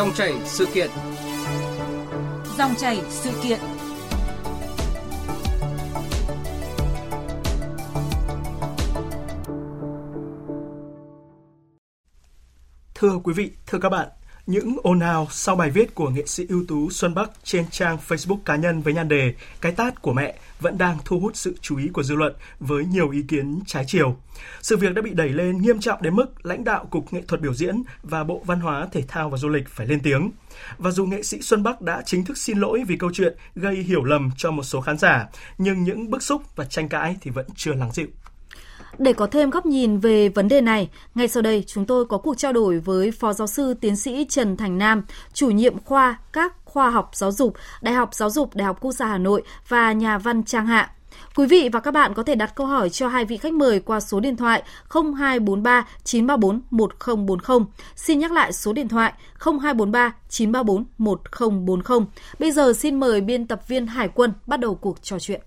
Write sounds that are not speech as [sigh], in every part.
Dòng chảy sự kiện. Dòng chảy sự kiện. Thưa quý vị, thưa các bạn, những ồn ào sau bài viết của nghệ sĩ ưu tú Xuân Bắc trên trang Facebook cá nhân với nhan đề Cái tát của mẹ vẫn đang thu hút sự chú ý của dư luận với nhiều ý kiến trái chiều. Sự việc đã bị đẩy lên nghiêm trọng đến mức lãnh đạo Cục Nghệ thuật biểu diễn và Bộ Văn hóa, Thể thao và Du lịch phải lên tiếng. Và dù nghệ sĩ Xuân Bắc đã chính thức xin lỗi vì câu chuyện gây hiểu lầm cho một số khán giả, nhưng những bức xúc và tranh cãi thì vẫn chưa lắng dịu. Để có thêm góc nhìn về vấn đề này, ngay sau đây chúng tôi có cuộc trao đổi với Phó Giáo sư Tiến sĩ Trần Thành Nam, chủ nhiệm khoa các khoa học giáo dục, Đại học Giáo dục Đại học Quốc gia Hà Nội và nhà văn Trang Hạ. Quý vị và các bạn có thể đặt câu hỏi cho hai vị khách mời qua số điện thoại 0243 934 1040. Xin nhắc lại số điện thoại 0243 934 1040. Bây giờ xin mời biên tập viên Hải quân bắt đầu cuộc trò chuyện.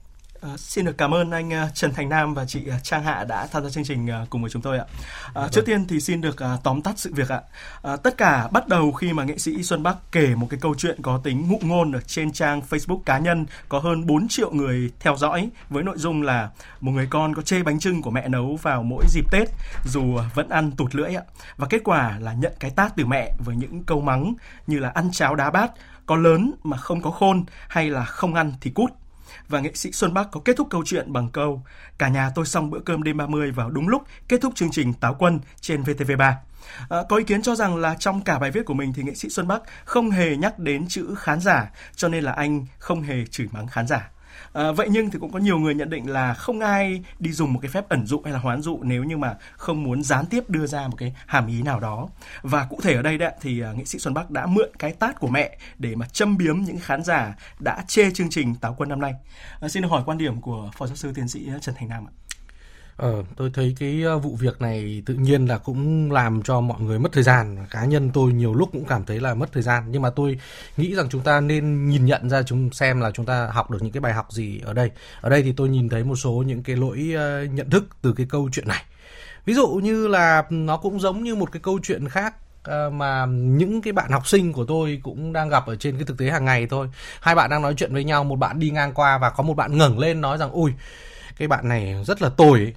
À, xin được cảm ơn anh uh, Trần Thành Nam và chị uh, Trang Hạ đã tham gia chương trình uh, cùng với chúng tôi ạ. À, trước tiên thì xin được tóm tắt sự việc ạ. À, tất cả bắt đầu khi mà nghệ sĩ Xuân Bắc kể một cái câu chuyện có tính ngụ ngôn ở trên trang Facebook cá nhân có hơn 4 triệu người theo dõi với nội dung là một người con có chê bánh trưng của mẹ nấu vào mỗi dịp Tết dù vẫn ăn tụt lưỡi ạ. Và kết quả là nhận cái tát từ mẹ với những câu mắng như là ăn cháo đá bát, có lớn mà không có khôn hay là không ăn thì cút và nghệ sĩ Xuân Bắc có kết thúc câu chuyện bằng câu Cả nhà tôi xong bữa cơm đêm 30 vào đúng lúc kết thúc chương trình Táo Quân trên VTV3. À, có ý kiến cho rằng là trong cả bài viết của mình thì nghệ sĩ Xuân Bắc không hề nhắc đến chữ khán giả, cho nên là anh không hề chửi mắng khán giả. À, vậy nhưng thì cũng có nhiều người nhận định là không ai đi dùng một cái phép ẩn dụ hay là hoán dụ nếu như mà không muốn gián tiếp đưa ra một cái hàm ý nào đó. Và cụ thể ở đây đấy thì ờ, uh, nghệ sĩ Xuân Bắc đã mượn cái tát của mẹ để mà châm biếm những khán giả đã chê chương trình Táo Quân năm nay. À, xin được hỏi quan điểm của phó giáo sư tiến sĩ Trần Thành Nam ạ. Ờ, tôi thấy cái ờ, vụ việc này tự nhiên là cũng làm cho mọi người mất thời gian. Cá nhân tôi nhiều lúc cũng cảm thấy là mất thời gian. Nhưng mà tôi nghĩ rằng chúng ta nên nhìn nhận ra chúng xem là chúng ta học được những cái bài học gì ở đây. Ở đây thì tôi nhìn thấy một số những cái lỗi ờ, nhận thức từ cái câu chuyện này. Ví dụ như là nó cũng giống như một cái câu chuyện khác ờ, mà những cái bạn học sinh của tôi cũng đang gặp ở trên cái thực tế hàng ngày thôi. Hai bạn đang nói chuyện với nhau, một bạn đi ngang qua và có một bạn ngẩng lên nói rằng ui cái bạn này rất là tồi ấy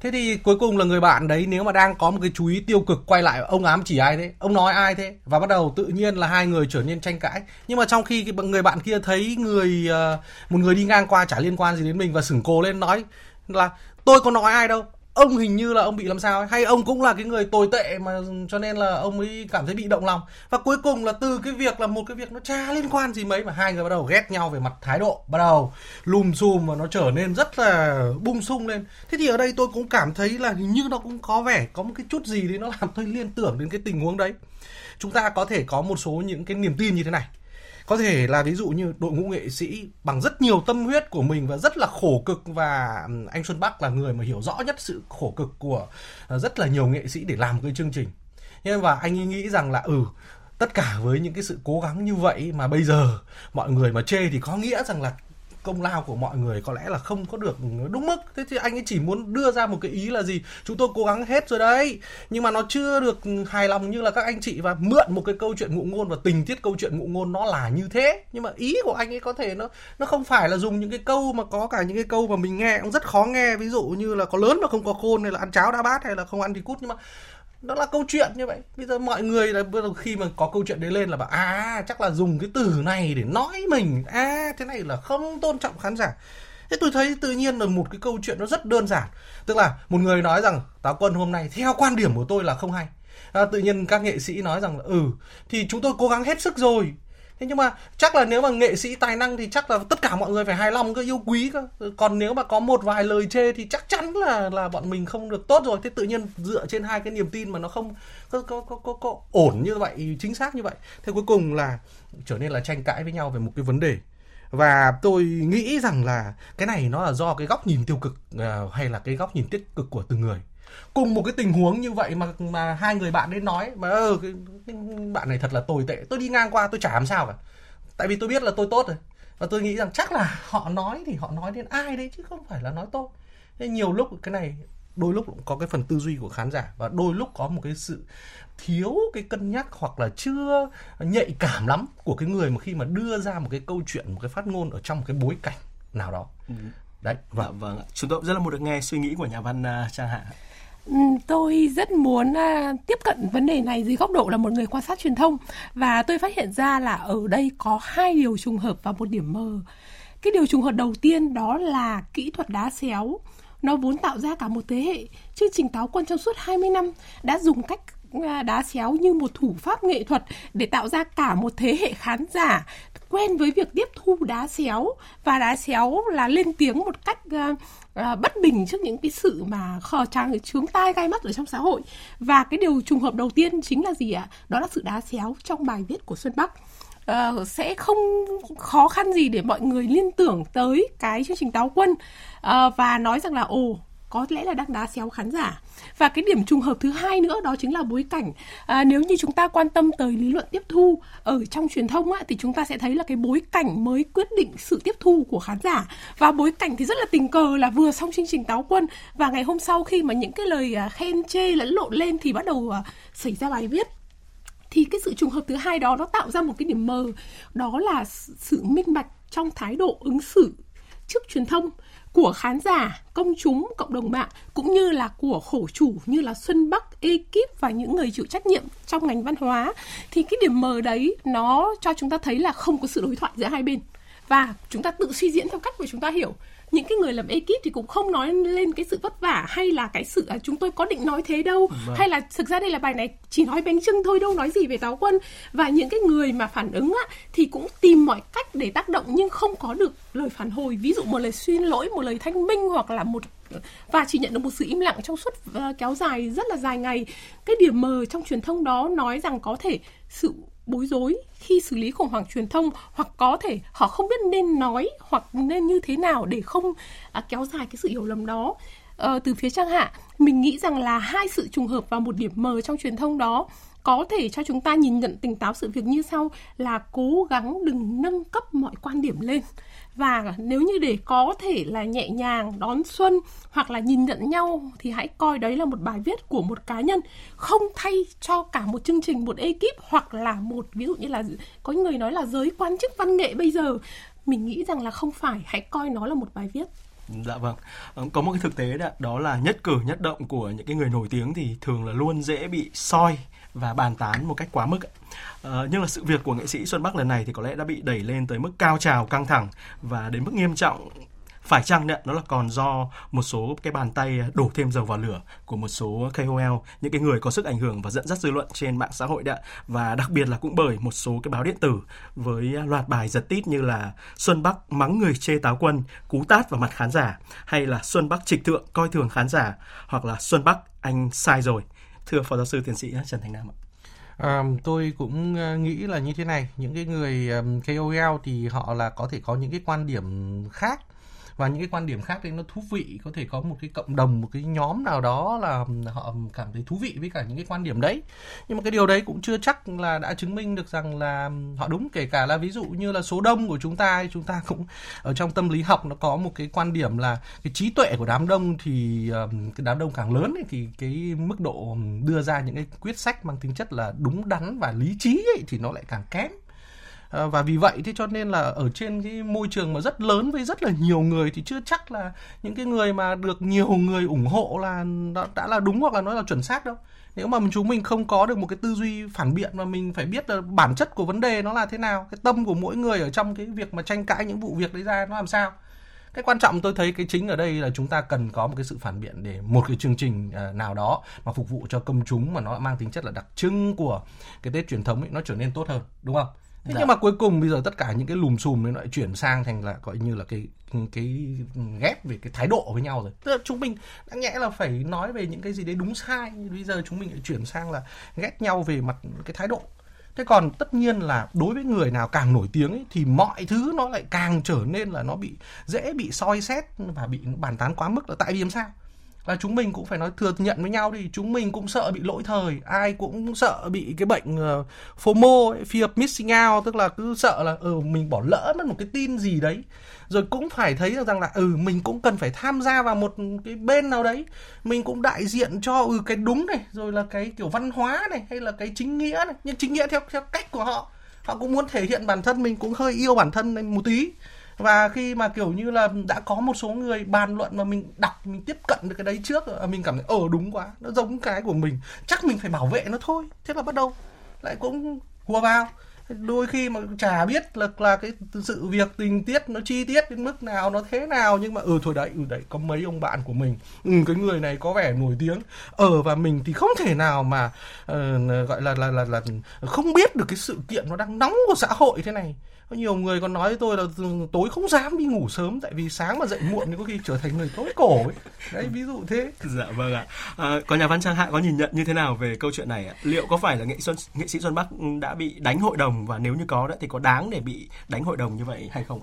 Thế thì cuối cùng là người bạn đấy nếu mà đang có một cái chú ý tiêu cực quay lại ông ám chỉ ai thế? Ông nói ai thế? Và bắt đầu tự nhiên là hai người trở nên tranh cãi. Nhưng mà trong khi cái người bạn kia thấy người ờ, một người đi ngang qua chả liên quan gì đến mình và sửng cổ lên nói là tôi có nói ai đâu, ông hình như là ông bị làm sao ấy. Hay ông cũng là cái người tồi tệ mà cho nên là ông ấy cảm thấy bị động lòng. Và cuối cùng là từ cái việc là một cái việc nó cha liên quan gì mấy mà hai người bắt đầu ghét nhau về mặt thái độ, bắt đầu lùm xùm và nó trở nên rất là bung sung lên. Thế thì ở đây tôi cũng cảm thấy là hình như nó cũng có vẻ có một cái chút gì đấy nó làm tôi liên tưởng đến cái tình huống đấy. Chúng ta có thể có một số những cái niềm tin như thế này có thể là ví dụ như đội ngũ nghệ sĩ bằng rất nhiều tâm huyết của mình và rất là khổ cực và anh Xuân Bắc là người mà hiểu rõ nhất sự khổ cực của ờ, rất là nhiều nghệ sĩ để làm cái chương trình. Nhưng và anh ấy nghĩ rằng là ừ tất cả với những cái sự cố gắng như vậy mà bây giờ mọi người mà chê thì có nghĩa rằng là công lao của mọi người có lẽ là không có được đúng mức. Thế thì anh ấy chỉ muốn đưa ra một cái ý là gì? Chúng tôi cố gắng hết rồi đấy. Nhưng mà nó chưa được hài lòng như là các anh chị và mượn một cái câu chuyện ngụ ngôn và tình tiết câu chuyện ngụ ngôn nó là như thế. Nhưng mà ý của anh ấy có thể nó nó không phải là dùng những cái câu mà có cả những cái câu mà mình nghe cũng rất khó nghe. Ví dụ như là có lớn mà không có khôn hay là ăn cháo đã bát hay là không ăn thì cút. Nhưng mà nó là câu chuyện như vậy. Bây giờ mọi người là khi mà có câu chuyện đấy lên là bảo à chắc là dùng cái từ này để nói mình. À thế này là không tôn trọng khán giả. Thế tôi thấy tự nhiên là một cái câu chuyện nó rất đơn giản. Tức là một người nói rằng táo quân hôm nay theo quan điểm của tôi là không hay. À, tự nhiên các nghệ sĩ nói rằng là ừ thì chúng tôi cố gắng hết sức rồi thế nhưng mà chắc là nếu mà nghệ sĩ tài năng thì chắc là tất cả mọi người phải hài lòng cơ yêu quý cơ. Còn nếu mà có một vài lời chê thì chắc chắn là là bọn mình không được tốt rồi. Thế tự nhiên dựa trên hai cái niềm tin mà nó không có có có có, có ổn như vậy chính xác như vậy. Thế cuối cùng là trở nên là tranh cãi với nhau về một cái vấn đề. Và tôi nghĩ rằng là cái này nó là do cái góc nhìn tiêu cực uh, hay là cái góc nhìn tích cực của từng người cùng một cái tình huống như vậy mà mà hai người bạn đến nói mà ơ cái, cái bạn này thật là tồi tệ. Tôi đi ngang qua tôi chả làm sao cả. Tại vì tôi biết là tôi tốt rồi. Và tôi nghĩ rằng chắc là họ nói thì họ nói đến ai đấy chứ không phải là nói tôi nên nhiều lúc cái này đôi lúc cũng có cái phần tư duy của khán giả và đôi lúc có một cái sự thiếu cái cân nhắc hoặc là chưa nhạy cảm lắm của cái người mà khi mà đưa ra một cái câu chuyện một cái phát ngôn ở trong một cái bối cảnh nào đó. Ừ. đấy vâng. Dạ, vâng chúng tôi rất là muốn được nghe suy nghĩ của nhà văn uh, trang hạ Ừ, Ừ, tôi rất muốn à, tiếp cận vấn đề này dưới góc độ là một người quan sát truyền thông và tôi phát hiện ra là ở đây có hai điều trùng hợp và một điểm mờ. Cái điều trùng hợp đầu tiên đó là kỹ thuật đá xéo. Nó vốn tạo ra cả một thế hệ. Chương trình Táo Quân trong suốt 20 năm đã dùng cách à, đá xéo như một thủ pháp nghệ thuật để tạo ra cả một thế hệ khán giả quen với việc tiếp thu đá xéo. Và đá xéo là lên tiếng một cách uh, uh, bất bình trước những cái sự mà khờ trang chướng tai gai mắt ở trong xã hội. Và cái điều trùng hợp đầu tiên chính là gì ạ? Đó là sự đá xéo trong bài viết của Xuân Bắc. Uh, sẽ không khó khăn gì để mọi người liên tưởng tới cái chương trình táo quân. Uh, và nói rằng là ồ có lẽ là đang đá xéo khán giả. Và cái điểm trùng hợp thứ hai nữa đó chính là bối cảnh. À, nếu như chúng ta quan tâm tới lý luận tiếp thu ở trong truyền thông á, thì chúng ta sẽ thấy là cái bối cảnh mới quyết định sự tiếp thu của khán giả. Và bối cảnh thì rất là tình cờ là vừa xong chương trình táo quân. Và ngày hôm sau khi mà những cái lời à, khen chê lẫn lộn lên thì bắt đầu à, xảy ra bài viết. Thì cái sự trùng hợp thứ hai đó nó tạo ra một cái điểm mờ. Đó là sự minh bạch trong thái độ ứng xử trước truyền thông của khán giả, công chúng, cộng đồng mạng cũng như là của khổ chủ như là Xuân Bắc, ekip và những người chịu trách nhiệm trong ngành văn hóa thì cái điểm mờ đấy nó cho chúng ta thấy là không có sự đối thoại giữa hai bên. Và chúng ta tự suy diễn theo cách của chúng ta hiểu những cái người làm ekip thì cũng không nói lên cái sự vất vả hay là cái sự à, chúng tôi có định nói thế đâu. Vâng. hay là thực ra đây là bài này chỉ nói bánh trưng thôi đâu nói gì về táo quân. Và những cái người mà phản ứng á, thì cũng tìm mọi cách để tác động nhưng không có được lời phản hồi. Ví dụ một lời xin lỗi một lời thanh minh hoặc là một và chỉ nhận được một sự im lặng trong suốt uh, kéo dài rất là dài ngày. Cái điểm mờ trong truyền thông đó nói rằng có thể sự bối rối khi xử lý khủng hoảng truyền thông hoặc có thể họ không biết nên nói hoặc nên như thế nào để không à, kéo dài cái sự hiểu lầm đó. À, từ phía trang hạ mình nghĩ rằng là hai sự trùng hợp và một điểm mờ trong truyền thông đó có thể cho chúng ta nhìn nhận tỉnh táo sự việc như sau là cố gắng đừng nâng cấp mọi quan điểm lên và à? nếu như để có thể là nhẹ nhàng đón xuân hoặc là nhìn nhận nhau thì hãy coi đấy là một bài viết của một cá nhân. Không thay cho cả một chương trình một ekip hoặc là một ví dụ như là có người nói là giới quan chức văn nghệ bây giờ. Mình nghĩ rằng là không phải. Hãy coi nó là một bài viết. Dạ vâng. Ờ, có một cái thực tế đó, đó là nhất cử nhất động của những cái người nổi tiếng thì thường là luôn dễ bị soi và bàn tán một cách quá mức. Uh, nhưng là sự việc của nghệ sĩ Xuân Bắc lần này thì có lẽ đã bị đẩy lên tới mức cao trào căng thẳng và đến mức nghiêm trọng. Phải chăng đấy nó là còn do một số cái bàn tay đổ thêm dầu vào lửa của một số KOL những cái người có sức ảnh hưởng và dẫn dắt dư luận trên mạng xã hội đấy và đặc biệt là cũng bởi một số cái báo điện tử với loạt bài giật tít như là Xuân Bắc mắng người chê táo quân cú tát vào mặt khán giả hay là Xuân Bắc trịch thượng coi thường khán giả hoặc là Xuân Bắc anh sai rồi thưa phó giáo sư tiến sĩ Trần Thành Nam ạ. À, tôi cũng ờ, nghĩ là như thế này. Những cái người um, KOL thì họ là có thể có những cái quan điểm khác và những cái quan điểm khác thì nó thú vị có thể có một cái cộng đồng một cái nhóm nào đó là họ cảm thấy thú vị với cả những cái quan điểm đấy. Nhưng mà cái điều đấy cũng chưa chắc là đã chứng minh được rằng là họ đúng kể cả là ví dụ như là số đông của chúng ta chúng ta cũng ở trong tâm lý học nó có một cái quan điểm là cái trí tuệ của đám đông thì cái đám đông càng lớn ấy, thì cái mức độ đưa ra những cái quyết sách mang tính chất là đúng đắn và lý trí ấy, thì nó lại càng kém. Ờ, và vì vậy thế cho nên là ở trên cái môi trường mà rất lớn với rất là nhiều người thì chưa chắc là những cái người mà được nhiều người ủng hộ là đã là đúng hoặc là nó là chuẩn xác đâu. Nếu mà chúng mình không có được một cái tư duy phản biện mà mình phải biết là bản chất của vấn đề nó là thế nào, cái tâm của mỗi người ở trong cái việc mà tranh cãi những vụ việc đấy ra nó làm sao. Cái quan trọng tôi thấy cái chính ở đây là chúng ta cần có một cái sự phản biện để một cái chương trình ờ, nào đó mà phục vụ cho công chúng mà nó mang tính chất là đặc trưng của cái tết truyền thống ấy, nó trở nên tốt hơn, đúng không? Thế dạ. nhưng mà cuối cùng bây giờ tất cả những cái lùm xùm nó lại chuyển sang thành là gọi như là cái cái ghép về cái thái độ với nhau rồi. Tức là chúng mình đã nhẽ là phải nói về những cái gì đấy đúng sai, bây giờ chúng mình lại chuyển sang là ghét nhau về mặt cái thái độ. Thế còn tất nhiên là đối với người nào càng nổi tiếng ấy, thì mọi thứ nó lại càng trở nên là nó bị dễ bị soi xét và bị bàn tán quá mức là tại vì làm sao? Và chúng mình cũng phải nói thừa nhận với nhau đi. Chúng mình cũng sợ bị lỗi thời. Ai cũng sợ bị cái bệnh uh, FOMO ấy, fear of missing out. Tức là cứ sợ là ừ mình bỏ lỡ mất một cái tin gì đấy. Rồi cũng phải thấy được rằng là ừ mình cũng cần phải tham gia vào một cái bên nào đấy. Mình cũng đại diện cho ừ cái đúng này rồi là cái kiểu văn hóa này hay là cái chính nghĩa này. Nhưng chính nghĩa theo theo cách của họ. Họ cũng muốn thể hiện bản thân mình cũng hơi yêu bản thân này một tí và khi mà kiểu như là đã có một số người bàn luận mà mình đọc mình tiếp cận được cái đấy trước ờ, mình cảm thấy ờ đúng quá nó giống cái của mình. Chắc mình phải bảo vệ nó thôi thế là bắt đầu lại cũng hùa vào. Đôi khi mà chả biết là là cái sự việc tình tiết nó chi tiết đến mức nào nó thế nào nhưng mà ừ thôi đấy ừ đấy có mấy ông bạn của mình. Ừ cái người này có vẻ nổi tiếng. Ờ và mình thì không thể nào mà uh, gọi là, là là là không biết được cái sự kiện nó đang nóng của xã hội thế này có nhiều người còn nói với tôi là tối không dám đi ngủ sớm tại vì sáng mà dậy muộn thì có khi trở thành người tối cổ ấy. Đấy ví dụ thế. Dạ vâng ạ. À, có nhà văn trang hạ có nhìn nhận như thế nào về câu chuyện này ạ? Liệu có phải là nghệ xuân nghệ sĩ xuân bắc đã bị đánh hội đồng? Và nếu như có đó thì có đáng để bị đánh hội đồng như vậy hay không?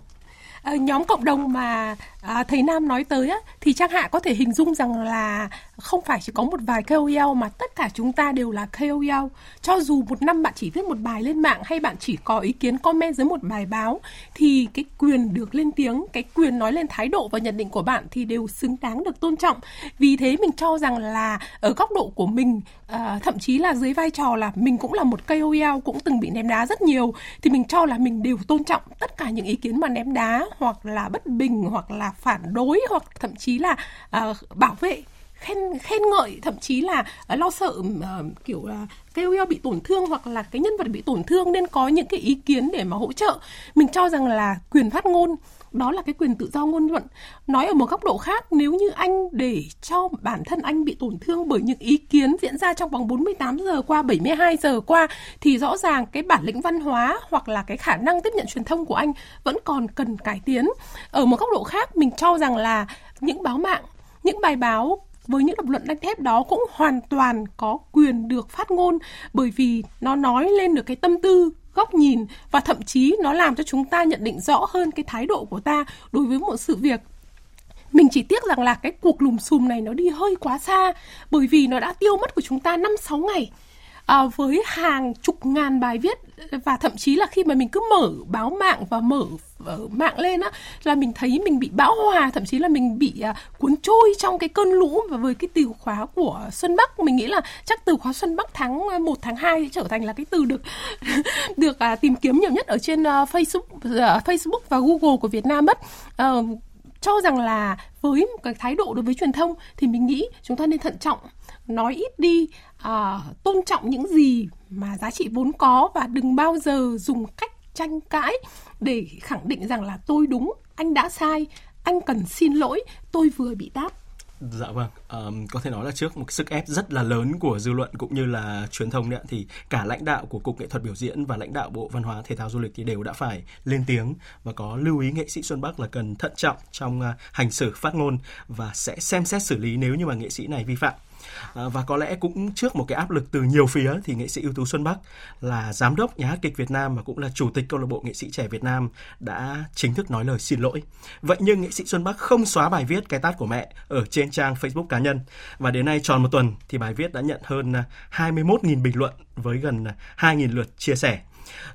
Ờ, nhóm cộng đồng mà à, thầy Nam nói tới á, thì Trang Hạ có thể hình dung rằng là không phải chỉ có một vài KOL mà tất cả chúng ta đều là KOL. Cho dù một năm bạn chỉ viết một bài lên mạng hay bạn chỉ có ý kiến comment dưới một bài báo thì cái quyền được lên tiếng, cái quyền nói lên thái độ và nhận định của bạn thì đều xứng đáng được tôn trọng. Vì thế mình cho rằng là ở góc độ của mình à, thậm chí là dưới vai trò là mình cũng là một KOL cũng từng bị ném đá rất nhiều thì mình cho là mình đều tôn trọng tất cả những ý kiến mà ném đá hoặc là bất bình hoặc là phản đối hoặc thậm chí là à, bảo vệ khen khen ngợi thậm chí là uh, lo sợ uh, kiểu là KOL bị tổn thương hoặc là cái nhân vật bị tổn thương nên có những cái ý kiến để mà hỗ trợ. Mình cho rằng là quyền phát ngôn đó là cái quyền tự do ngôn luận. Nói ở một góc độ khác, nếu như anh để cho bản thân anh bị tổn thương bởi những ý kiến diễn ra trong vòng 48 giờ qua 72 giờ qua, thì rõ ràng cái bản lĩnh văn hóa hoặc là cái khả năng tiếp nhận truyền thông của anh vẫn còn cần cải tiến. Ở một góc độ khác, mình cho rằng là những báo mạng, những bài báo với những lập luận đanh thép đó cũng hoàn toàn có quyền được phát ngôn bởi vì nó nói lên được cái tâm tư, góc nhìn và thậm chí nó làm cho chúng ta nhận định rõ hơn cái thái độ của ta đối với một sự việc. Mình chỉ tiếc rằng là cái cuộc lùm xùm này nó đi hơi quá xa bởi vì nó đã tiêu mất của chúng ta 5 6 ngày à, với hàng chục ngàn bài viết và thậm chí là khi mà mình cứ mở báo mạng và mở ở mạng lên á là mình thấy mình bị bão hòa thậm chí là mình bị à, cuốn trôi trong cái cơn lũ và với cái từ khóa của Xuân Bắc. Mình nghĩ là chắc từ khóa Xuân Bắc tháng ờ, 1 tháng 2 trở thành là cái từ được [laughs] được à, tìm kiếm nhiều nhất ở trên uh, Facebook uh, Facebook và Google của Việt Nam mất. Uh, cho rằng là với một cái thái độ đối với truyền thông thì mình nghĩ chúng ta nên thận trọng nói ít đi à, tôn trọng những gì mà giá trị vốn có và đừng bao giờ dùng cách tranh cãi để khẳng định rằng là tôi đúng anh đã sai anh cần xin lỗi tôi vừa bị đáp Dạ vâng, um, có thể nói là trước một sức ép rất là lớn của dư luận cũng như là truyền thông đấy thì cả lãnh đạo của cục nghệ thuật biểu diễn và lãnh đạo bộ văn hóa thể thao du lịch thì đều đã phải lên tiếng và có lưu ý nghệ sĩ Xuân Bắc là cần thận trọng trong uh, hành xử phát ngôn và sẽ xem xét xử lý nếu như mà nghệ sĩ này vi phạm. À, và có lẽ cũng trước một cái áp lực từ nhiều phía thì nghệ sĩ ưu tú Xuân Bắc là giám đốc nhà hát kịch Việt Nam và cũng là chủ tịch câu lạc bộ nghệ sĩ trẻ Việt Nam đã chính thức nói lời xin lỗi. Vậy nhưng nghệ sĩ Xuân Bắc không xóa bài viết cái tát của mẹ ở trên trang Facebook cá nhân và đến nay tròn một tuần thì bài viết đã nhận hơn à, 21.000 bình luận với gần à, 2.000 lượt chia sẻ.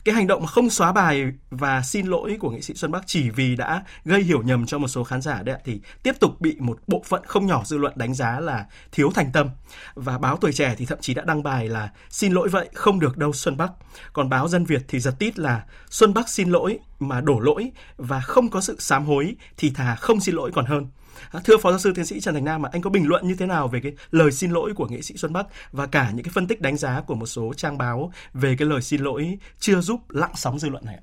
Cái hành động không xóa bài và xin lỗi của nghệ sĩ Xuân Bắc chỉ vì đã gây hiểu nhầm cho một số khán giả đấy thì tiếp tục bị một bộ phận không nhỏ dư luận đánh giá là thiếu thành tâm. Và báo Tuổi Trẻ thì thậm chí đã đăng bài là xin lỗi vậy, không được đâu Xuân Bắc. Còn báo Dân Việt thì giật tít là Xuân Bắc xin lỗi mà đổ lỗi và không có sự sám hối thì thà không xin lỗi còn hơn. À, thưa phó giáo sư tiến sĩ Trần Thành Nam, anh có bình luận như thế nào về cái lời xin lỗi của nghệ sĩ Xuân Bắc và cả những cái phân tích đánh giá của một số trang báo về cái lời xin lỗi chưa giúp lặng sóng dư luận này?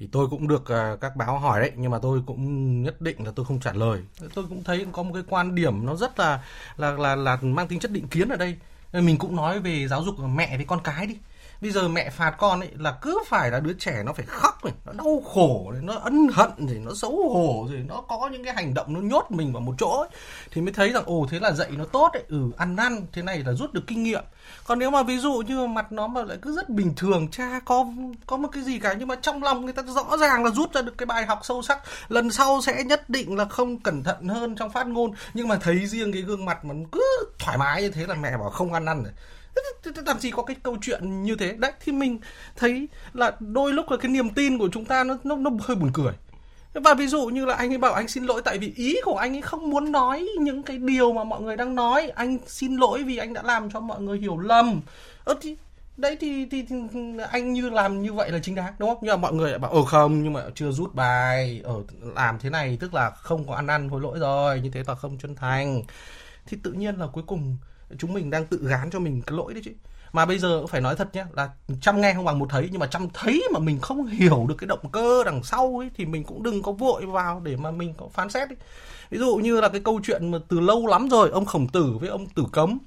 thì tôi cũng được uh, các báo hỏi đấy nhưng mà tôi cũng nhất định là tôi không trả lời. Tôi cũng thấy có một cái quan điểm nó rất là là là là mang tính chất định kiến ở đây. Mình cũng nói về giáo dục mẹ với con cái đi bây giờ mẹ phạt con ấy là cứ phải là đứa trẻ nó phải khóc này nó đau khổ này nó ân hận thì nó xấu hổ rồi nó có những cái hành động nó nhốt mình vào một chỗ ấy, thì mới thấy rằng ồ thế là dạy nó tốt ấy ừ ăn năn thế này là rút được kinh nghiệm. Còn nếu mà ví dụ như mặt nó mà lại cứ rất bình thường cha có có một cái gì cả nhưng mà trong lòng người ta rõ ràng là rút ra được cái bài học sâu sắc lần sau sẽ nhất định là không cẩn thận hơn trong phát ngôn. Nhưng mà thấy riêng cái gương mặt mà cứ thoải mái như thế là mẹ bảo không ăn năn rồi làm gì có cái câu chuyện như thế. Đấy thì mình thấy là đôi lúc là cái niềm tin của chúng ta nó nó nó hơi buồn cười. Và ví dụ như là anh ấy bảo anh xin lỗi tại vì ý của anh ấy không muốn nói những cái điều mà mọi người đang nói. Anh xin lỗi vì anh đã làm cho mọi người hiểu lầm. Ơ thì đấy thì, thì, thì anh như làm như vậy là chính đáng đúng không? Nhưng mà mọi người lại bảo ờ không nhưng mà chưa rút bài. Ở làm thế này tức là không có ăn ăn hối lỗi rồi. Như thế là không chân thành. Thì tự nhiên là cuối cùng chúng mình đang tự gán cho mình cái lỗi đấy chứ. Mà bây giờ phải nói thật nhé là trăm nghe không bằng một thấy nhưng mà trăm thấy mà mình không hiểu được cái động cơ đằng sau ấy thì mình cũng đừng có vội vào để mà mình có phán xét ấy. ví dụ như là cái câu chuyện mà từ lâu lắm rồi ông khổng tử với ông tử cấm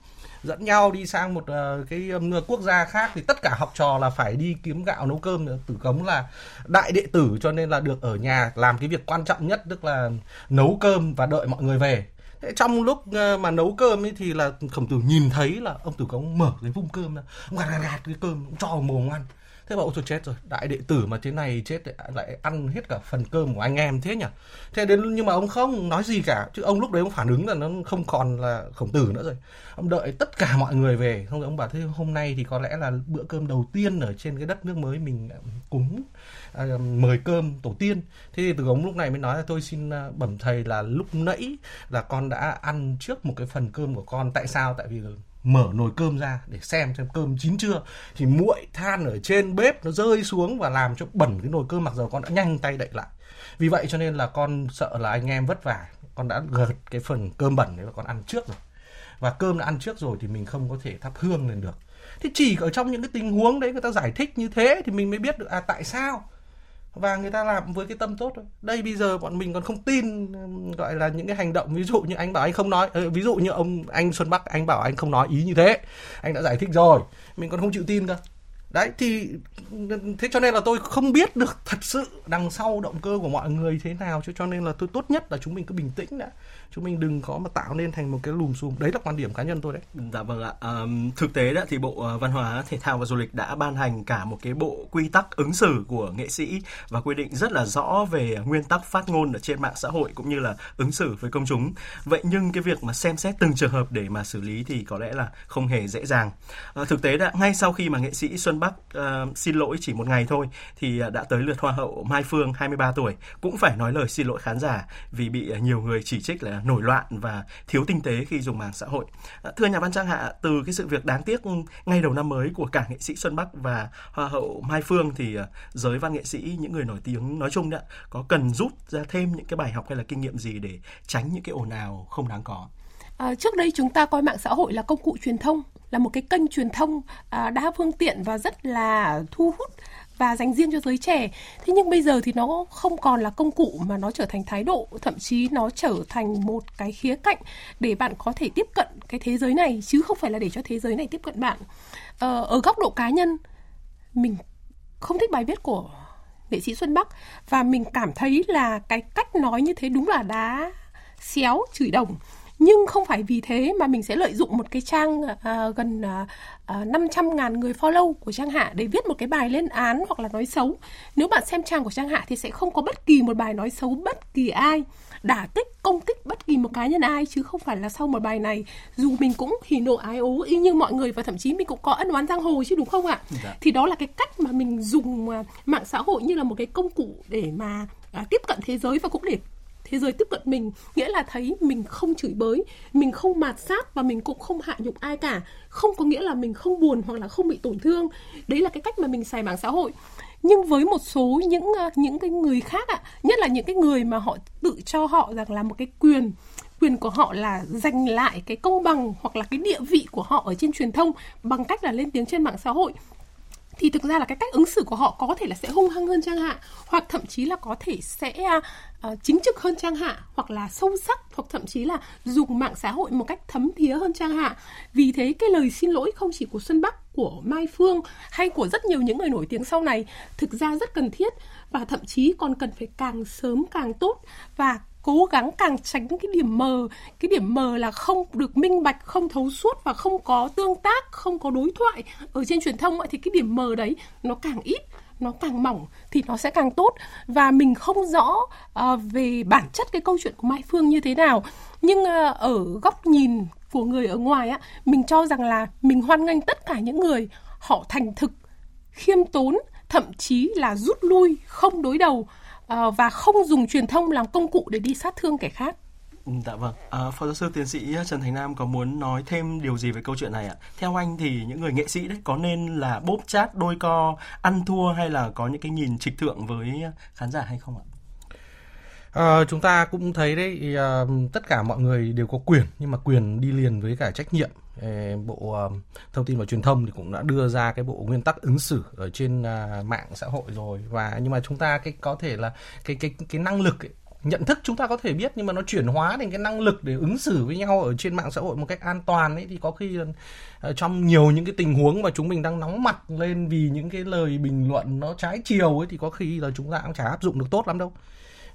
dẫn nhau đi sang một uh, cái um, quốc gia khác thì tất cả học trò là phải đi kiếm gạo nấu cơm. Tử cấm là đại đệ tử cho nên là được ở nhà làm cái việc quan trọng nhất tức là nấu cơm và đợi mọi người về trong lúc ờ, mà nấu cơm ấy thì là khổng tử nhìn thấy là ông tử công mở cái vung cơm ra ông gạt gạt gạt cái cơm ông cho vào mồm ăn thế bảo ôi thôi chết rồi. Đại đệ tử mà thế này chết lại ăn hết cả phần cơm của anh em thế nhỉ? Thế đến nhưng mà ông không nói gì cả. Chứ ông lúc đấy ông phản ứng là nó không còn là khổng tử nữa rồi. Ông đợi tất cả mọi người về. Không rồi ông bảo thế hôm nay thì có lẽ là bữa cơm đầu tiên ở trên cái đất nước mới mình à, cúng à, mời cơm tổ tiên. Thế thì từ ông lúc này mới nói là tôi xin à, bẩm thầy là lúc nãy là con đã ăn trước một cái phần cơm của con. Tại sao? Tại vì mở nồi cơm ra để xem xem cơm chín chưa. Thì muội than ở trên bếp nó rơi xuống và làm cho bẩn cái nồi cơm, mặc dù con đã nhanh tay đậy lại. Vì vậy cho nên là con sợ là anh em vất vả. Con đã gợt cái phần cơm bẩn đấy và con ăn trước rồi. Và cơm đã ăn trước rồi thì mình không có thể thắp hương lên được. Thì chỉ ở trong những cái tình huống đấy người ta giải thích như thế thì mình mới biết được à tại sao? Và người ta làm với cái tâm tốt thôi. Đây bây giờ bọn mình còn không tin gọi là những cái hành động, ví dụ như anh bảo anh không nói ờ, ví dụ như ông, anh Xuân Bắc, anh bảo anh không nói ý như thế. Anh đã giải thích rồi. Mình còn không chịu tin cơ đấy thì thế cho nên là tôi không biết được thật sự đằng sau động cơ của mọi người thế nào cho cho nên là tôi tốt nhất là chúng mình cứ bình tĩnh đã. Chúng mình đừng có mà tạo nên thành một cái lùm xùm. Đấy là quan điểm cá nhân tôi đấy. Dạ vâng ạ. À, thực tế đó thì bộ ờ, văn hóa thể thao và du lịch đã ban hành cả một cái bộ quy tắc ứng xử của nghệ sĩ và quy định rất là rõ về nguyên tắc phát ngôn ở trên mạng xã hội cũng như là ứng xử với công chúng. Vậy nhưng cái việc mà xem xét từng trường hợp để mà xử lý thì có lẽ là không hề dễ dàng. À, thực tế đã ngay sau khi mà nghệ sĩ Xuân Bắc uh, ờ, xin lỗi chỉ một ngày thôi thì ờ, đã tới lượt hoa hậu Mai Phương 23 tuổi cũng phải nói lời xin lỗi khán giả vì bị ờ, nhiều người chỉ trích là nổi loạn và thiếu tinh tế khi dùng mạng xã hội. Thưa nhà văn Trang Hạ, từ cái sự việc đáng tiếc ngay đầu năm mới của cả nghệ sĩ Xuân Bắc và Hoa hậu Mai Phương thì giới văn nghệ sĩ, những người nổi tiếng nói chung đã có cần rút ra thêm những cái bài học hay là kinh nghiệm gì để tránh những cái ồn ào không đáng có? À, trước đây chúng ta coi mạng xã hội là công cụ truyền thông, là một cái kênh truyền thông à, đa phương tiện và rất là thu hút và dành riêng cho giới trẻ. Thế nhưng bây giờ thì nó không còn là công cụ mà nó trở thành thái độ thậm chí nó trở thành một cái khía cạnh để bạn có thể tiếp cận cái thế giới này chứ không phải là để cho thế giới này tiếp cận bạn. Ờ, ở góc độ cá nhân mình không thích bài viết của nghệ sĩ Xuân Bắc và mình cảm thấy là cái cách nói như thế đúng là đá xéo chửi đồng nhưng không phải vì thế mà mình sẽ lợi dụng một cái trang uh, gần uh, uh, 500 ngàn người follow của Trang Hạ để viết một cái bài lên án hoặc là nói xấu. Nếu bạn xem trang của Trang Hạ thì sẽ không có bất kỳ một bài nói xấu bất kỳ ai đả kích công kích bất kỳ một cá nhân ai chứ không phải là sau một bài này dù mình cũng hỉ nộ ái ố y như mọi người và thậm chí mình cũng có ân oán giang hồ chứ đúng không ạ dạ. thì đó là cái cách mà mình dùng mạng xã hội như là một cái công cụ để mà à, tiếp cận thế giới và cũng để thế giới tiếp cận mình, nghĩa là thấy mình không chửi bới, mình không mạt sát và mình cũng không hạ nhục ai cả. Không có nghĩa là mình không buồn hoặc là không bị tổn thương. Đấy là cái cách mà mình xài mạng xã hội. Nhưng với một số những ờ, những cái người khác ạ, nhất là những cái người mà họ tự cho họ rằng là một cái quyền quyền của họ là giành lại cái công bằng hoặc là cái địa vị của họ ở trên truyền thông bằng cách là lên tiếng trên mạng xã hội thì thực ra là cái cách ứng xử của họ có thể là sẽ hung hăng hơn trang hạ hoặc thậm chí là có thể sẽ uh, chính trực hơn trang hạ hoặc là sâu sắc hoặc thậm chí là dùng mạng xã hội một cách thấm thía hơn trang hạ. Vì thế cái lời xin lỗi không chỉ của xuân bắc của Mai Phương hay của rất nhiều những người nổi tiếng sau này thực ra rất cần thiết và thậm chí còn cần phải càng sớm càng tốt. Và cố gắng càng tránh cái điểm mờ. Cái điểm mờ là không được minh bạch không thấu suốt và không có tương tác không có đối thoại. Ở trên truyền thông ấy thì cái điểm mờ đấy nó càng ít nó càng mỏng thì nó sẽ càng tốt. Và mình không rõ uh, về bản chất cái câu chuyện của Mai Phương như thế nào. Nhưng uh, ở góc nhìn của người ở ngoài á mình cho rằng là mình hoan nghênh tất cả những người họ thành thực khiêm tốn thậm chí là rút lui không đối đầu và không dùng truyền thông làm công cụ để đi sát thương kẻ khác. Ừ, dạ vâng, à, phó giáo sư tiến sĩ Trần Thành Nam có muốn nói thêm điều gì về câu chuyện này ạ? Theo anh thì những người nghệ sĩ đấy có nên là bốp chát đôi co ăn thua hay là có những cái nhìn trịch thượng với khán giả hay không ạ? À, chúng ta cũng thấy đấy uh, tất cả mọi người đều có quyền nhưng mà quyền đi liền với cả trách nhiệm bộ ờ, thông tin và truyền thông thì cũng đã đưa ra cái bộ nguyên tắc ứng xử ở trên à, mạng xã hội rồi. Và nhưng mà chúng ta cái có thể là cái cái cái năng lực ấy, nhận thức chúng ta có thể biết nhưng mà nó chuyển hóa thành cái năng lực để ứng xử với nhau ở trên mạng xã hội một cách an toàn ấy thì có khi ờ, trong nhiều những cái tình huống mà chúng mình đang nóng mặt lên vì những cái lời bình luận nó trái chiều ấy thì có khi là chúng ta cũng chả áp dụng được tốt lắm đâu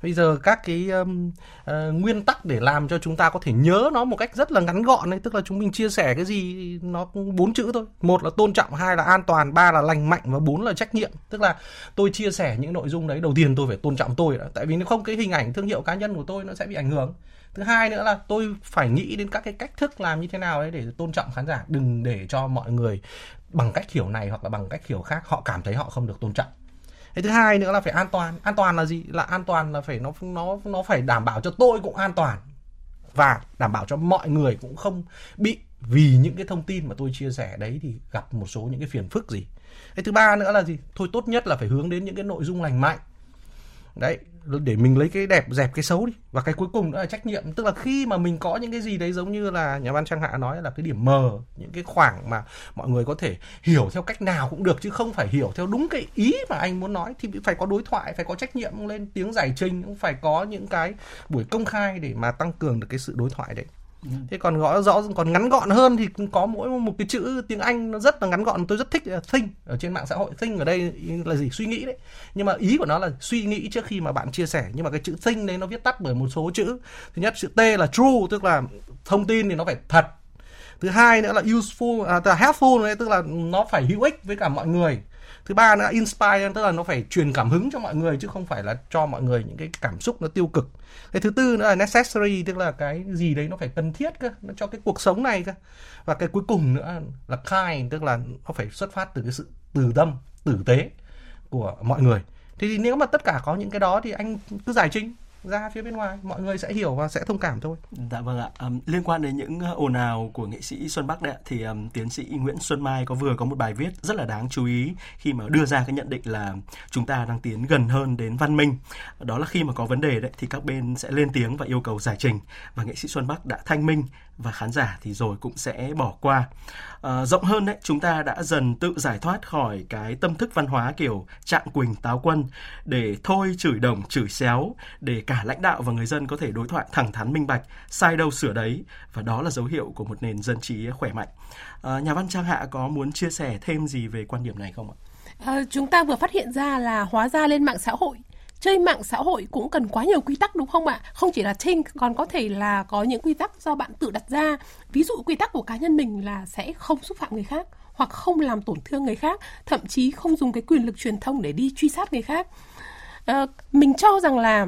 bây giờ các cái um, uh, nguyên tắc để làm cho chúng ta có thể nhớ nó một cách rất là ngắn gọn ấy tức là chúng mình chia sẻ cái gì nó bốn chữ thôi. Một là tôn trọng hai là an toàn ba là lành mạnh và bốn là trách nhiệm. Tức là tôi chia sẻ những nội dung đấy đầu tiên tôi phải tôn trọng tôi đã. tại vì nếu không cái hình ảnh thương hiệu cá nhân của tôi nó sẽ bị ảnh hưởng. Thứ hai nữa là tôi phải nghĩ đến các cái cách thức làm như thế nào đấy để tôn trọng khán giả đừng để cho mọi người bằng cách hiểu này hoặc là bằng cách hiểu khác họ cảm thấy họ không được tôn trọng cái thứ hai nữa là phải an toàn. An toàn là gì? Là an toàn là phải nó nó nó phải đảm bảo cho tôi cũng an toàn. Và đảm bảo cho mọi người cũng không bị, vì những cái thông tin mà tôi chia sẻ đấy thì gặp một số những cái phiền phức gì. Cái thứ ba nữa là gì? Thôi tốt nhất là phải hướng đến những cái nội dung lành mạnh đấy, để mình lấy cái đẹp dẹp cái xấu đi. Và cái cuối cùng đó là trách nhiệm. Tức là khi mà mình có những cái gì đấy giống như là nhà văn trang hạ nói là cái điểm mờ những cái khoảng mà mọi người có thể hiểu theo cách nào cũng được chứ không phải hiểu theo đúng cái ý mà anh muốn nói thì phải có đối thoại, phải có trách nhiệm lên tiếng giải trình, cũng phải có những cái buổi công khai để mà tăng cường được cái sự đối thoại đấy. Ừ. thế còn rõ rõ còn ngắn gọn hơn thì có mỗi một cái chữ tiếng anh nó rất là ngắn gọn. Tôi rất thích à, think ở trên mạng xã hội. Think ở đây là gì? Suy nghĩ đấy. Nhưng mà ý của nó là suy nghĩ trước khi mà bạn chia sẻ. Nhưng mà cái chữ think đấy nó viết tắt bởi một số chữ. Thứ nhất chữ t là true tức là thông tin thì nó phải thật. Thứ hai nữa là useful à, tức là helpful đấy tức là nó phải hữu ích với cả mọi người thứ ba nữa, inspire, tức là nó phải truyền cảm hứng cho mọi người, chứ không phải là cho mọi người những cái cảm xúc nó tiêu cực. Cái thứ tư nữa là necessary, tức là cái gì đấy nó phải cần thiết cơ, nó cho cái cuộc sống này cơ. Và cái cuối cùng nữa là kind, tức là nó phải xuất phát từ cái sự từ tâm, tử tế của mọi người. Thì nếu mà tất cả có những cái đó thì anh cứ giải trình ra phía bên ngoài mọi người sẽ hiểu và sẽ thông cảm thôi. Dạ vâng ạ. Um, liên quan đến những ồn ào của nghệ sĩ Xuân Bắc đấy ạ, thì um, tiến sĩ Nguyễn Xuân Mai có vừa có một bài viết rất là đáng chú ý khi mà đưa ra cái nhận định là chúng ta đang tiến gần hơn đến văn minh. Đó là khi mà có vấn đề đấy thì các bên sẽ lên tiếng và yêu cầu giải trình và nghệ sĩ Xuân Bắc đã thanh minh và khán giả thì rồi cũng sẽ bỏ qua. À, rộng hơn đấy, chúng ta đã dần tự giải thoát khỏi cái tâm thức văn hóa kiểu trạng quỳnh táo quân để thôi chửi đồng chửi xéo để cả lãnh đạo và người dân có thể đối thoại thẳng thắn minh bạch, sai đâu sửa đấy và đó là dấu hiệu của một nền dân trí khỏe mạnh. À, nhà văn Trang Hạ có muốn chia sẻ thêm gì về quan điểm này không ạ? À, chúng ta vừa phát hiện ra là hóa ra lên mạng xã hội chơi mạng xã hội cũng cần quá nhiều quy tắc đúng không ạ? Không chỉ là think còn có thể là có những quy tắc do bạn tự đặt ra. Ví dụ quy tắc của cá nhân mình là sẽ không xúc phạm người khác hoặc không làm tổn thương người khác, thậm chí không dùng cái quyền lực truyền thông để đi truy sát người khác. À, mình cho rằng là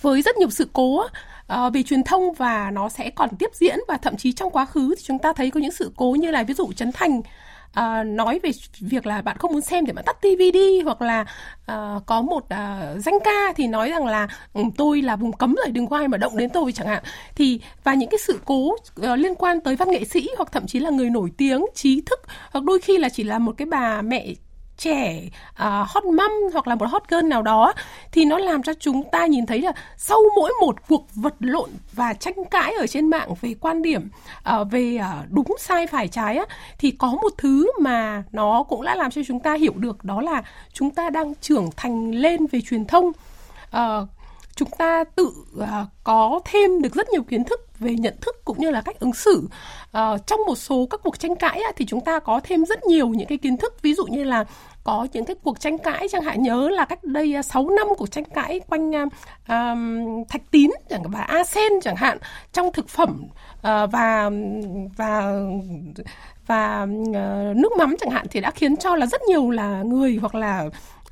với rất nhiều sự cố à, về truyền thông và nó sẽ còn tiếp diễn và thậm chí trong quá khứ thì chúng ta thấy có những sự cố như là ví dụ Trấn Thành uh, nói về việc là bạn không muốn xem thì bạn tắt tivi đi hoặc là uh, có một uh, danh ca thì nói rằng là ừ, tôi là vùng cấm rồi đừng có ai mà động đến tôi chẳng hạn. Thì và những cái sự cố uh, liên quan tới văn nghệ sĩ hoặc thậm chí là người nổi tiếng trí thức hoặc đôi khi là chỉ là một cái bà mẹ trẻ uh, à, hot mom hoặc là một hot girl nào đó thì nó làm cho chúng ta nhìn thấy là sau mỗi một cuộc vật lộn và tranh cãi ở trên mạng về quan điểm uh, về uh, đúng sai phải trái á, thì có một thứ mà nó cũng đã làm cho chúng ta hiểu được đó là chúng ta đang trưởng thành lên về truyền thông. Uh, chúng ta tự uh, có thêm được rất nhiều kiến thức về nhận thức cũng như là cách ứng xử. À, trong một số các cuộc tranh cãi thì chúng ta có thêm rất nhiều những cái kiến thức. Ví dụ như là có những cái cuộc tranh cãi chẳng hạn nhớ là cách đây à, 6 năm cuộc tranh cãi quanh uh, thạch tín chẳng và arsen chẳng hạn trong thực phẩm uh, và và và uh, nước mắm chẳng hạn thì đã khiến cho là rất nhiều là người hoặc là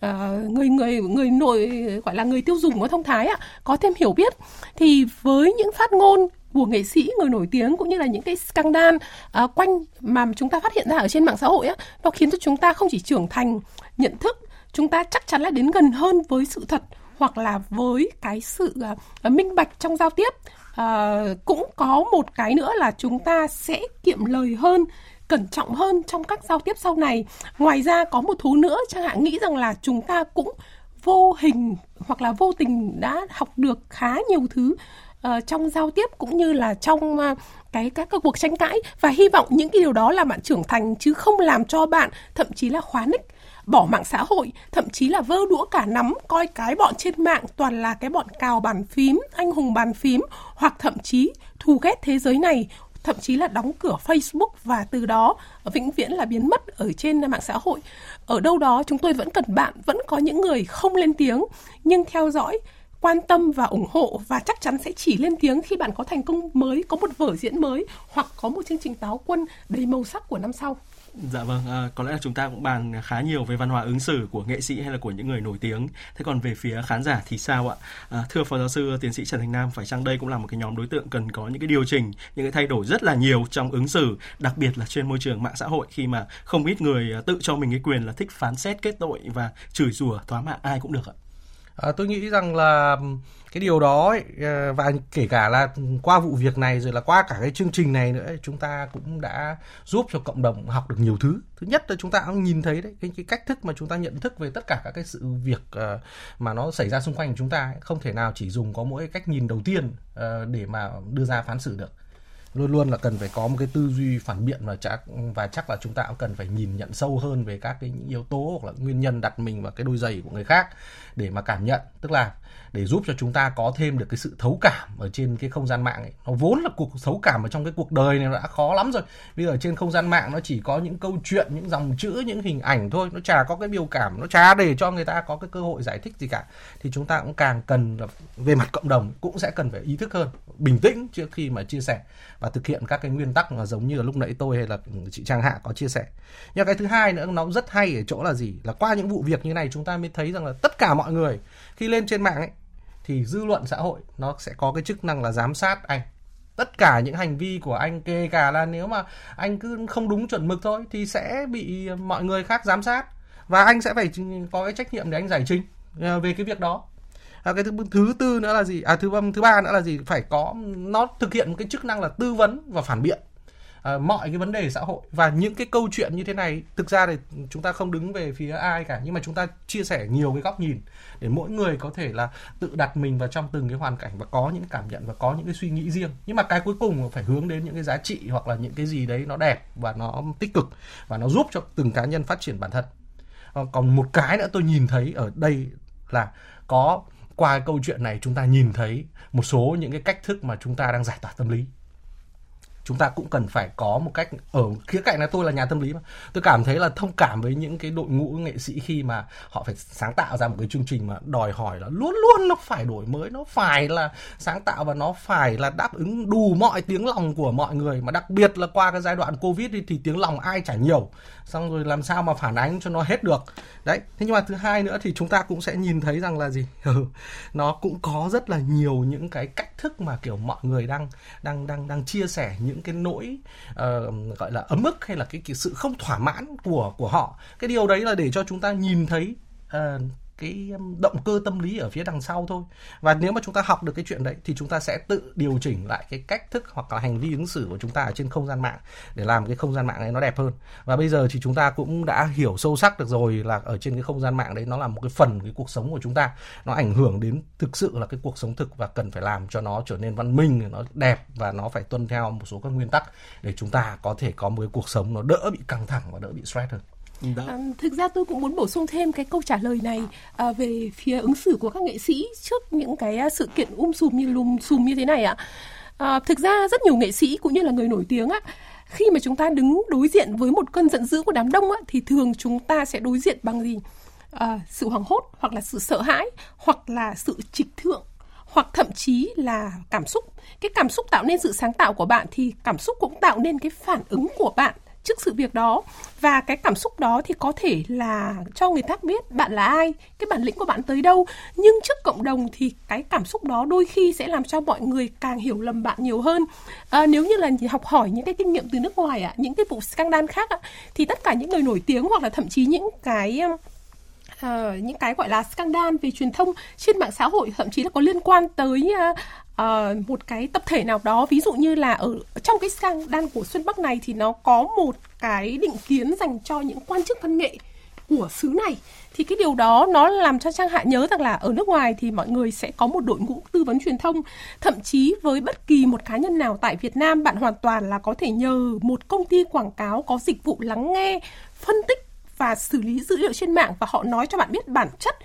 uh, người người người nội gọi là người tiêu dùng có thông thái ạ có thêm hiểu biết. Thì với những phát ngôn của nghệ sĩ người nổi tiếng cũng như là những cái scandal uh, quanh mà chúng ta phát hiện ra ở trên mạng xã hội á nó khiến cho chúng ta không chỉ trưởng thành nhận thức chúng ta chắc chắn là đến gần hơn với sự thật hoặc là với cái sự uh, minh bạch trong giao tiếp. Uh, cũng có một cái nữa là chúng ta sẽ kiệm lời hơn cẩn trọng hơn trong các giao tiếp sau này. Ngoài ra có một thú nữa chẳng hạn nghĩ rằng là chúng ta cũng vô hình hoặc là vô tình đã học được khá nhiều thứ uh, trong giao tiếp cũng như là trong uh, cái các cái cuộc tranh cãi và hy vọng những cái điều đó là bạn trưởng thành chứ không làm cho bạn thậm chí là khóa nick bỏ mạng xã hội thậm chí là vơ đũa cả nắm coi cái bọn trên mạng toàn là cái bọn cào bàn phím anh hùng bàn phím hoặc thậm chí thù ghét thế giới này thậm chí là đóng cửa Facebook và từ đó vĩnh viễn là biến mất ở trên mạng xã hội. Ở đâu đó chúng tôi vẫn cần bạn, vẫn có những người không lên tiếng nhưng theo dõi quan tâm và ủng hộ và chắc chắn sẽ chỉ lên tiếng khi bạn có thành công mới, có một vở diễn mới hoặc có một chương trình táo quân đầy màu sắc của năm sau. Dạ vâng, à, có lẽ là chúng ta cũng bàn khá nhiều về văn hóa ứng xử của nghệ sĩ hay là của những người nổi tiếng. Thế còn về phía khán giả thì sao ạ? À, thưa phó giáo sư tiến sĩ Trần Thành Nam, phải chăng đây cũng là một cái nhóm đối tượng cần có những cái điều chỉnh, những cái thay đổi rất là nhiều trong ứng xử, đặc biệt là trên môi trường mạng xã hội khi mà không ít người à, tự cho mình cái quyền là thích phán xét kết tội và chửi rủa thoá mạ ai cũng được ạ. À, tôi nghĩ rằng là cái điều đó ấy, ờ, và kể cả là qua vụ việc này rồi là qua cả cái chương trình này nữa ấy, chúng ta cũng đã giúp cho cộng đồng học được nhiều thứ. Thứ nhất là chúng ta cũng nhìn thấy đấy cái, cái cách thức mà chúng ta nhận thức về tất cả các cái sự việc uh, mà nó xảy ra xung quanh chúng ta ấy, không thể nào chỉ dùng có mỗi cách nhìn đầu tiên uh, để mà đưa ra phán xử được luôn luôn là cần phải có một cái tư duy phản biện và chắc và chắc là chúng ta cũng cần phải nhìn nhận sâu hơn về các cái những yếu tố hoặc là nguyên nhân đặt mình vào cái đôi giày của người khác để mà cảm nhận. Tức là để giúp cho chúng ta có thêm được cái sự thấu cảm ở trên cái không gian mạng ấy. nó vốn là cuộc thấu cảm ở trong cái cuộc đời này nó đã khó lắm rồi bây giờ trên không gian mạng nó chỉ có những câu chuyện, những dòng chữ, những hình ảnh thôi nó chả có cái biểu cảm, nó chả để cho người ta có cái cơ hội giải thích gì cả thì chúng ta cũng càng cần về mặt cộng đồng cũng sẽ cần phải ý thức hơn, bình tĩnh trước khi mà chia sẻ và thực hiện các cái nguyên tắc mà giống như là lúc nãy tôi hay là chị Trang Hạ có chia sẻ. Nhưng cái thứ hai nữa, nó rất hay ở chỗ là gì? Là qua những vụ việc như này chúng ta mới thấy rằng là tất cả mọi người khi lên trên mạng ấy thì dư luận xã hội nó sẽ có cái chức năng là giám sát anh. Tất cả những hành vi của anh kể cả là nếu mà anh cứ không đúng chuẩn mực thôi thì sẽ bị mọi người khác giám sát. Và anh sẽ phải có cái trách nhiệm để anh giải trình ờ, về cái việc đó. À, cái thứ, thứ tư nữa là gì? À thứ thứ ba nữa là gì? Phải có nó thực hiện một cái chức năng là tư vấn và phản biện à, mọi cái vấn đề xã hội. Và những cái câu chuyện như thế này thực ra thì chúng ta không đứng về phía ai cả nhưng mà chúng ta chia sẻ nhiều cái góc nhìn để mỗi người có thể là tự đặt mình vào trong từng cái hoàn cảnh và có những cảm nhận và có những cái suy nghĩ riêng. Nhưng mà cái cuối cùng phải hướng đến những cái giá trị hoặc là những cái gì đấy nó đẹp và nó tích cực và nó giúp cho từng cá nhân phát triển bản thân. Ờ, còn một cái nữa tôi nhìn thấy ở đây là có qua câu chuyện này chúng ta nhìn thấy một số những cái cách thức mà chúng ta đang giải tỏa tâm lý chúng ta cũng cần phải có một cách ở khía cạnh là tôi là nhà tâm lý mà. Tôi cảm thấy là thông cảm với những cái đội ngũ nghệ sĩ khi mà họ phải sáng tạo ra một cái chương trình mà đòi hỏi là luôn luôn nó phải đổi mới nó phải là sáng tạo và nó phải là đáp ứng đủ mọi tiếng lòng của mọi người. Mà đặc biệt là qua cái giai đoạn covid thì, thì tiếng lòng ai chả nhiều. Xong rồi làm sao mà phản ánh cho nó hết được. Đấy thế nhưng mà thứ hai nữa thì chúng ta cũng sẽ nhìn thấy rằng là gì? [laughs] Ừ, nó cũng có rất là nhiều những cái cách thức mà kiểu mọi người đang đang đang đang chia sẻ những những cái nỗi uh, gọi là ấm ức hay là cái, cái sự không thỏa mãn của của họ. Cái điều đấy là để cho chúng ta nhìn thấy uh, cái um, động cơ tâm lý ở phía đằng sau thôi. Và nếu mà chúng ta học được cái chuyện đấy thì chúng ta sẽ tự điều chỉnh lại cái cách thức hoặc là hành vi ứng xử của chúng ta ở trên không gian mạng để làm cái không gian mạng này nó đẹp hơn. Và bây giờ thì chúng ta cũng đã hiểu sâu sắc được rồi là ở trên cái không gian mạng đấy nó là một cái phần cái cuộc sống của chúng ta. Nó ảnh hưởng đến thực sự là cái cuộc sống thực và cần phải làm cho nó trở nên văn minh, nó đẹp và nó phải tuân theo một số các nguyên tắc để chúng ta có thể có một cái cuộc sống nó đỡ bị căng thẳng và đỡ bị stress hơn. À, thực ra tôi cũng muốn bổ sung thêm cái câu trả lời này à, về phía ứng xử của các nghệ sĩ trước những cái ờ, sự kiện um sùm như lùm sùm như thế này ạ. À, thực ra rất nhiều nghệ sĩ cũng như là người nổi tiếng á, khi mà chúng ta đứng đối diện với một cơn giận dữ của đám đông á, thì thường chúng ta sẽ đối diện bằng gì? À, sự hoảng hốt hoặc là sự sợ hãi hoặc là sự trịch thượng hoặc thậm chí là cảm xúc. Cái cảm xúc tạo nên sự sáng tạo của bạn thì cảm xúc cũng tạo nên cái phản ứng của bạn trước sự việc đó. Và cái cảm xúc đó thì có thể là cho người khác biết bạn là ai cái bản lĩnh của bạn tới đâu. Nhưng trước cộng đồng thì cái cảm xúc đó đôi khi sẽ làm cho mọi người càng hiểu lầm bạn nhiều hơn. À, nếu như là học hỏi những cái kinh nghiệm từ nước ngoài ạ những cái vụ scandal khác ạ thì tất cả những người nổi tiếng hoặc là thậm chí những cái um, uh, những cái gọi là scandal về truyền thông trên mạng xã hội thậm chí là có liên quan tới uh, uh, một cái tập thể nào đó. Ví dụ như là ở trong cái scandal của Xuân Bắc này thì nó có một cái định kiến dành cho những quan chức văn nghệ của xứ này. Thì cái điều đó nó làm cho trang hạ nhớ rằng là ở nước ngoài thì mọi người sẽ có một đội ngũ tư vấn truyền thông. Thậm chí với bất kỳ một cá nhân nào tại Việt Nam bạn hoàn toàn là có thể nhờ một công ty quảng cáo có dịch vụ lắng nghe phân tích và xử lý dữ liệu trên mạng và họ nói cho bạn biết bản chất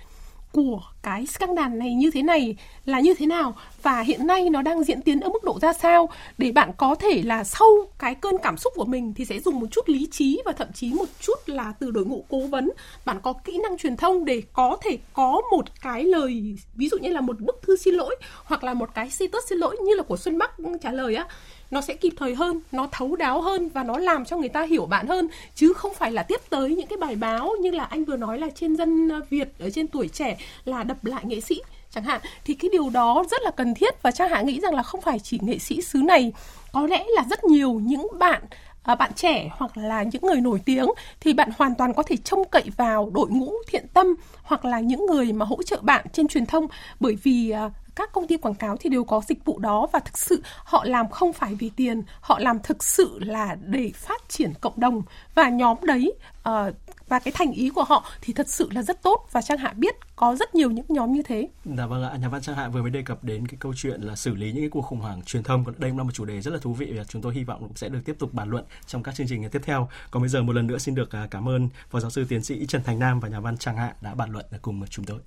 của cái scandal này như thế này là như thế nào? Và hiện nay nó đang diễn tiến ở mức độ ra sao? Để bạn có thể là sau cái cơn cảm xúc của mình thì sẽ dùng một chút lý trí và thậm chí một chút là từ đội ngũ cố vấn. Bạn có kỹ năng truyền thông để có thể có một cái lời, ví dụ như là một bức thư xin lỗi hoặc là một cái status xin lỗi như là của Xuân Bắc trả lời á. Nó sẽ kịp thời hơn, nó thấu đáo hơn và nó làm cho người ta hiểu bạn hơn. Chứ không phải là tiếp tới những cái bài báo như là anh vừa nói là trên dân Việt, ở trên tuổi trẻ là đập lại nghệ sĩ chẳng hạn thì cái điều đó rất là cần thiết và trang hạ nghĩ rằng là không phải chỉ nghệ sĩ xứ này. Có lẽ là rất nhiều những bạn à, bạn trẻ hoặc là những người nổi tiếng thì bạn hoàn toàn có thể trông cậy vào đội ngũ thiện tâm hoặc là những người mà hỗ trợ bạn trên truyền thông. Bởi vì à, các công ty quảng cáo thì đều có dịch vụ đó và thực sự họ làm không phải vì tiền họ làm thực sự là để phát triển cộng đồng. Và nhóm đấy uh, và cái thành ý của họ thì thật sự là rất tốt và Trang Hạ biết có rất nhiều những nhóm như thế. Dạ vâng ạ, nhà văn Trang Hạ vừa mới đề cập đến cái câu chuyện là xử lý những cái cuộc khủng hoảng truyền thông. Đây cũng là một chủ đề rất là thú vị và chúng tôi hy vọng sẽ được tiếp tục bàn luận trong các chương trình tiếp theo. Còn bây giờ một lần nữa xin được à, cảm ơn Phó giáo sư tiến sĩ Trần Thành Nam và nhà văn Trang Hạ đã bàn luận cùng chúng tôi.